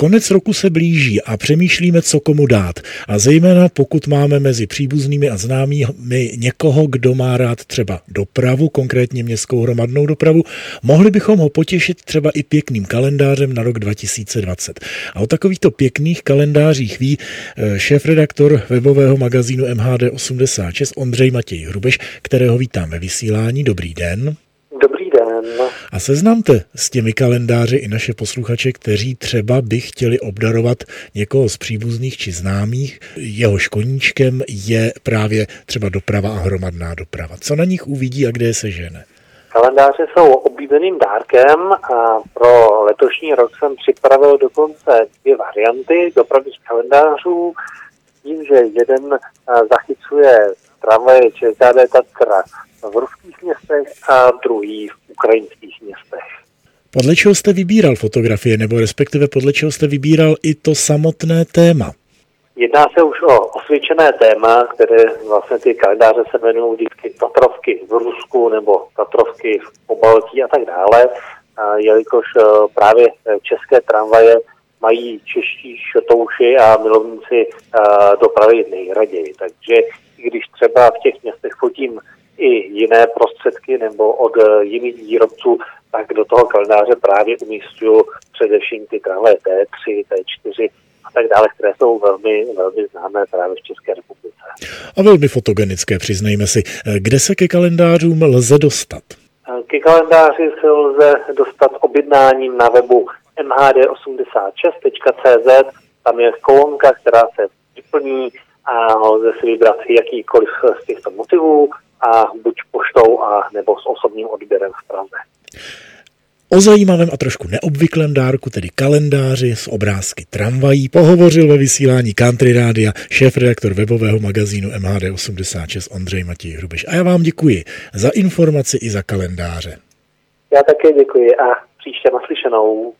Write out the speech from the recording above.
Konec roku se blíží a přemýšlíme, co komu dát. A zejména pokud máme mezi příbuznými a známými někoho, kdo má rád třeba dopravu, konkrétně městskou hromadnou dopravu, mohli bychom ho potěšit třeba i pěkným kalendářem na rok 2020. A o takovýchto pěkných kalendářích ví eh, šéf-redaktor webového magazínu MHD86 Ondřej Matěj Hrubeš, kterého vítám ve vysílání. Dobrý den. Dobrý den. A seznamte s těmi kalendáři i naše posluchače, kteří třeba by chtěli obdarovat někoho z příbuzných či známých. Jeho škoníčkem je právě třeba doprava a hromadná doprava. Co na nich uvidí a kde je sežene? Kalendáře jsou oblíbeným dárkem a pro letošní rok jsem připravil dokonce dvě varianty dopravních kalendářů. Tím, že jeden zachycuje tramvaje ČKD Tatra městech a druhý v ukrajinských městech. Podle čeho jste vybíral fotografie, nebo respektive podle čeho jste vybíral i to samotné téma? Jedná se už o osvědčené téma, které vlastně ty kalendáře se jmenují vždycky Tatrovky v Rusku nebo Tatrovky v Pobaltí a tak dále, a jelikož e, právě české tramvaje mají čeští šotouši a milovníci e, dopravy nejraději. Takže i když třeba v těch městech fotím i jiné prostředky nebo od eh, jiných výrobců, tak do toho kalendáře právě umístuju především ty tramvaje T3, T4 a tak dále, které jsou velmi, velmi známé právě v České republice. A velmi fotogenické, přiznejme si. Eh, kde se ke kalendářům lze dostat? Eh, ke kalendáři se lze dostat objednáním na webu mhd86.cz. Tam je kolonka, která se vyplní a lze si vybrat jakýkoliv z těchto motivů a buď poštou a nebo s osobním odběrem v Praze. O zajímavém a trošku neobvyklém dárku, tedy kalendáři s obrázky tramvají, pohovořil ve vysílání Country Rádia šéf-redaktor webového magazínu MHD86 Ondřej Matěj Hrubeš. A já vám děkuji za informaci i za kalendáře. Já také děkuji a příště naslyšenou.